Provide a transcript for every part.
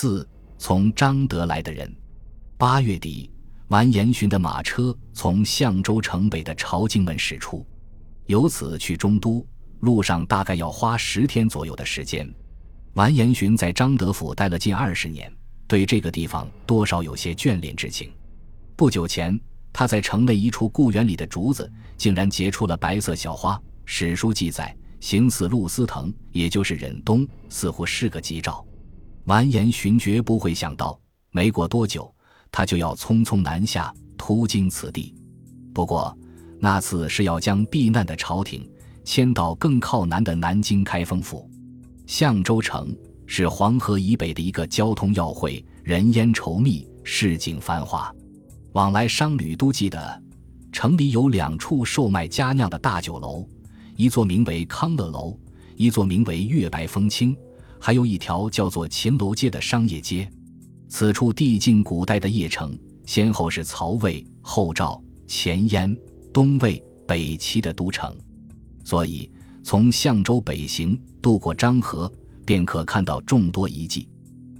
四从张德来的人。八月底，完颜询的马车从相州城北的朝京门驶出，由此去中都，路上大概要花十天左右的时间。完颜询在张德府待了近二十年，对这个地方多少有些眷恋之情。不久前，他在城内一处故园里的竹子，竟然结出了白色小花。史书记载，形似露丝藤，也就是忍冬，似乎是个吉兆。完颜寻绝不会想到，没过多久，他就要匆匆南下，途经此地。不过，那次是要将避难的朝廷迁到更靠南的南京开封府。相州城是黄河以北的一个交通要汇，人烟稠密，市井繁华，往来商旅都记得。城里有两处售卖佳酿的大酒楼，一座名为康乐楼，一座名为月白风清，还有一条叫做秦楼街的商业街。此处地近古代的邺城，先后是曹魏、后赵、前燕、东魏、北齐的都城，所以。从相州北行，渡过漳河，便可看到众多遗迹。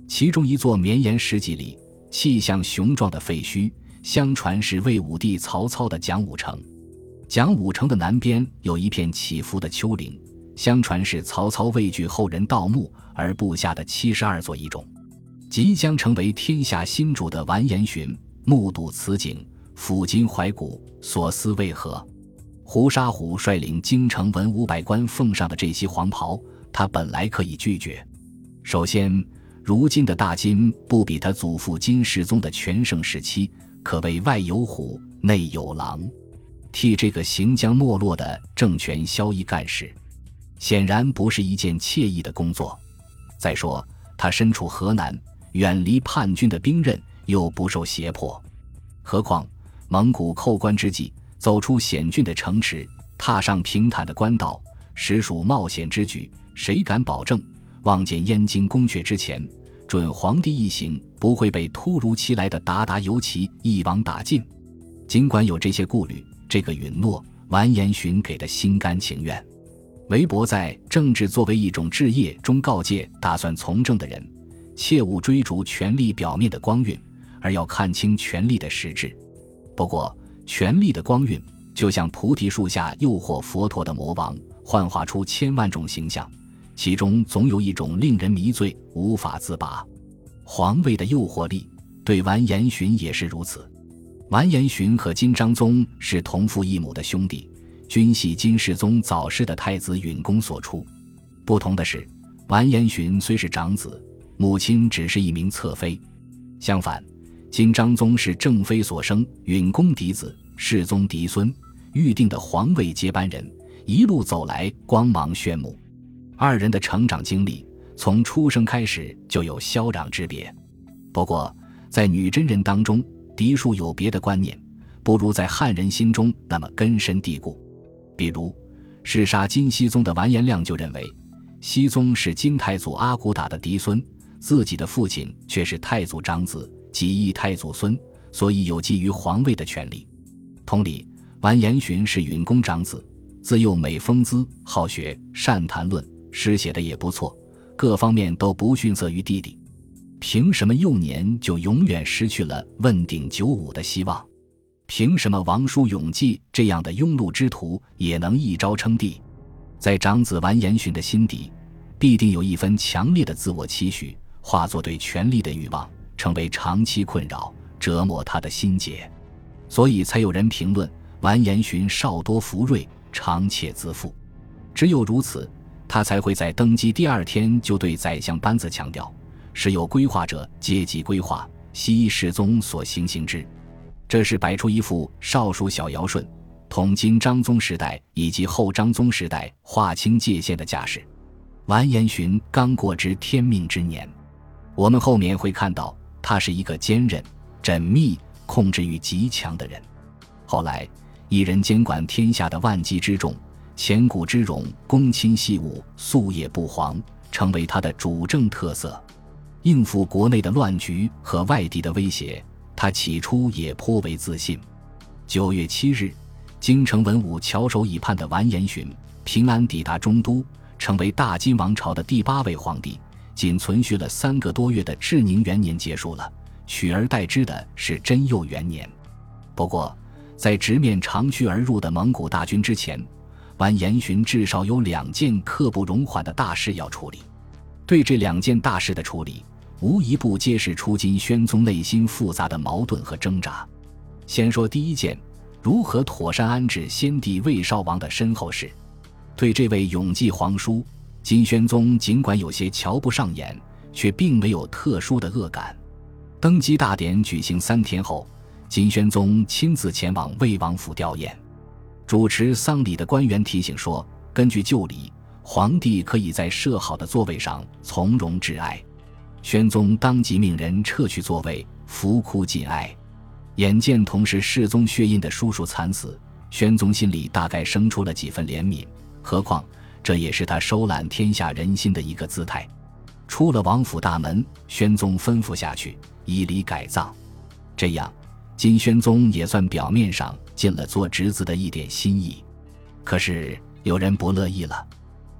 其中一座绵延十几里、气象雄壮的废墟，相传是魏武帝曹操的讲武城。讲武城的南边有一片起伏的丘陵，相传是曹操畏惧后人盗墓而布下的七十二座遗冢。即将成为天下新主的完颜询，目睹此景，抚今怀古，所思为何？胡沙虎率领京城文武百官奉上的这袭黄袍，他本来可以拒绝。首先，如今的大金不比他祖父金世宗的全盛时期，可谓外有虎，内有狼，替这个行将没落的政权消一干事，显然不是一件惬意的工作。再说，他身处河南，远离叛军的兵刃，又不受胁迫，何况蒙古寇关之际。走出险峻的城池，踏上平坦的官道，实属冒险之举。谁敢保证望见燕京宫阙之前，准皇帝一行不会被突如其来的鞑靼游骑一网打尽？尽管有这些顾虑，这个允诺完颜询给的心甘情愿。韦伯在《政治作为一种置业》中告诫打算从政的人，切勿追逐权力表面的光晕，而要看清权力的实质。不过，权力的光晕，就像菩提树下诱惑佛陀的魔王，幻化出千万种形象，其中总有一种令人迷醉，无法自拔。皇位的诱惑力，对完颜询也是如此。完颜询和金章宗是同父异母的兄弟，均系金世宗早逝的太子允恭所出。不同的是，完颜询虽是长子，母亲只是一名侧妃。相反。金章宗是正妃所生，允恭嫡子，世宗嫡孙，预定的皇位接班人，一路走来光芒炫目。二人的成长经历，从出生开始就有萧壤之别。不过，在女真人当中，嫡庶有别的观念，不如在汉人心中那么根深蒂固。比如，弑杀金熙宗的完颜亮就认为，熙宗是金太祖阿骨打的嫡孙，自己的父亲却是太祖长子。即义太祖孙，所以有觊觎皇位的权利。同理，完颜询是允恭长子，自幼美风姿，好学，善谈论，诗写的也不错，各方面都不逊色于弟弟。凭什么幼年就永远失去了问鼎九五的希望？凭什么王叔永济这样的庸碌之徒也能一朝称帝？在长子完颜询的心底，必定有一分强烈的自我期许，化作对权力的欲望。成为长期困扰，折磨他的心结，所以才有人评论完颜询少多福瑞，长且自负。只有如此，他才会在登基第二天就对宰相班子强调：“是有规划者，阶级规划，西世宗所行行之。”这是摆出一副少数小尧舜统金张宗时代以及后张宗时代划清界限的架势。完颜询刚过之天命之年，我们后面会看到。他是一个坚韧、缜密、控制欲极强的人。后来，一人监管天下的万机之众，千古之荣，公亲细务，夙夜不黄，成为他的主政特色。应付国内的乱局和外地的威胁，他起初也颇为自信。九月七日，京城文武翘首以盼的完颜询平安抵达中都，成为大金王朝的第八位皇帝。仅存续了三个多月的至宁元年结束了，取而代之的是真佑元年。不过，在直面长驱而入的蒙古大军之前，完颜询至少有两件刻不容缓的大事要处理。对这两件大事的处理，无一不揭示出金宣宗内心复杂的矛盾和挣扎。先说第一件，如何妥善安置先帝魏少王的身后事。对这位永济皇叔，金宣宗尽管有些瞧不上眼，却并没有特殊的恶感。登基大典举行三天后，金宣宗亲自前往魏王府吊唁。主持丧礼的官员提醒说：“根据旧礼，皇帝可以在设好的座位上从容致哀。”宣宗当即命人撤去座位，伏哭尽哀。眼见同是世宗血印的叔叔惨死，宣宗心里大概生出了几分怜悯。何况这也是他收揽天下人心的一个姿态。出了王府大门，宣宗吩咐下去以礼改葬。这样，金宣宗也算表面上尽了做侄子的一点心意。可是有人不乐意了。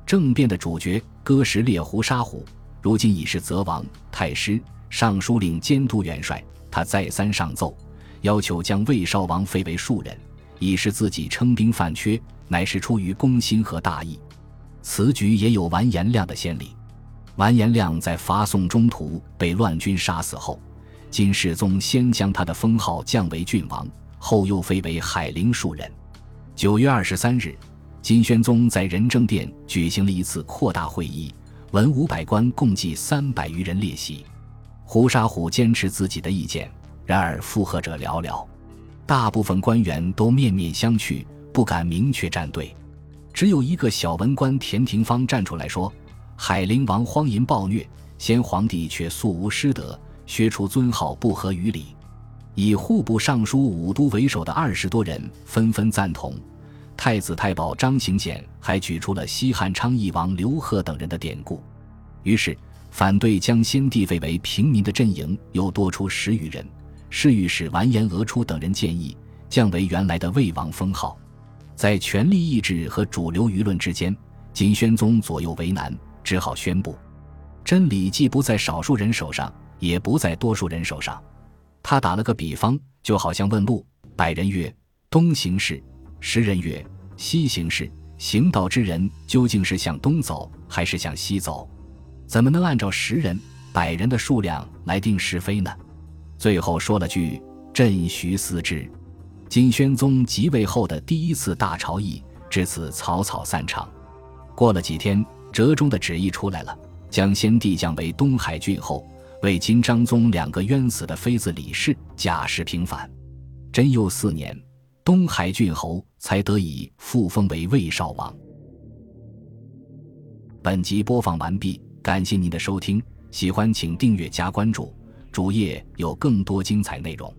政变的主角哥什烈胡沙虎，如今已是泽王、太师、尚书令、监督元帅。他再三上奏。要求将魏少王废为庶人，以示自己称兵犯缺，乃是出于公心和大义。此举也有完颜亮的先例。完颜亮在伐宋中途被乱军杀死后，金世宗先将他的封号降为郡王，后又废为海陵庶人。九月二十三日，金宣宗在仁政殿举行了一次扩大会议，文武百官共计三百余人列席。胡沙虎坚持自己的意见。然而附和者寥寥，大部分官员都面面相觑，不敢明确站队。只有一个小文官田廷芳站出来说：“海陵王荒淫暴虐，先皇帝却素无师德，削除尊号不合于理。”以户部尚书武都为首的二十多人纷纷赞同。太子太保张行俭还举出了西汉昌邑王刘贺等人的典故。于是，反对将先帝废为平民的阵营又多出十余人。侍御史完颜俄初等人建议降为原来的魏王封号，在权力意志和主流舆论之间，金宣宗左右为难，只好宣布：真理既不在少数人手上，也不在多数人手上。他打了个比方，就好像问路：百人曰东行事，十人曰西行事。行道之人究竟是向东走还是向西走？怎么能按照十人、百人的数量来定是非呢？最后说了句“朕徐思之”，金宣宗即位后的第一次大朝议至此草草散场。过了几天，折中的旨意出来了，将先帝降为东海郡侯，为金章宗两个冤死的妃子李氏假释平反。贞佑四年，东海郡侯才得以复封为魏少王。本集播放完毕，感谢您的收听，喜欢请订阅加关注。主页有更多精彩内容。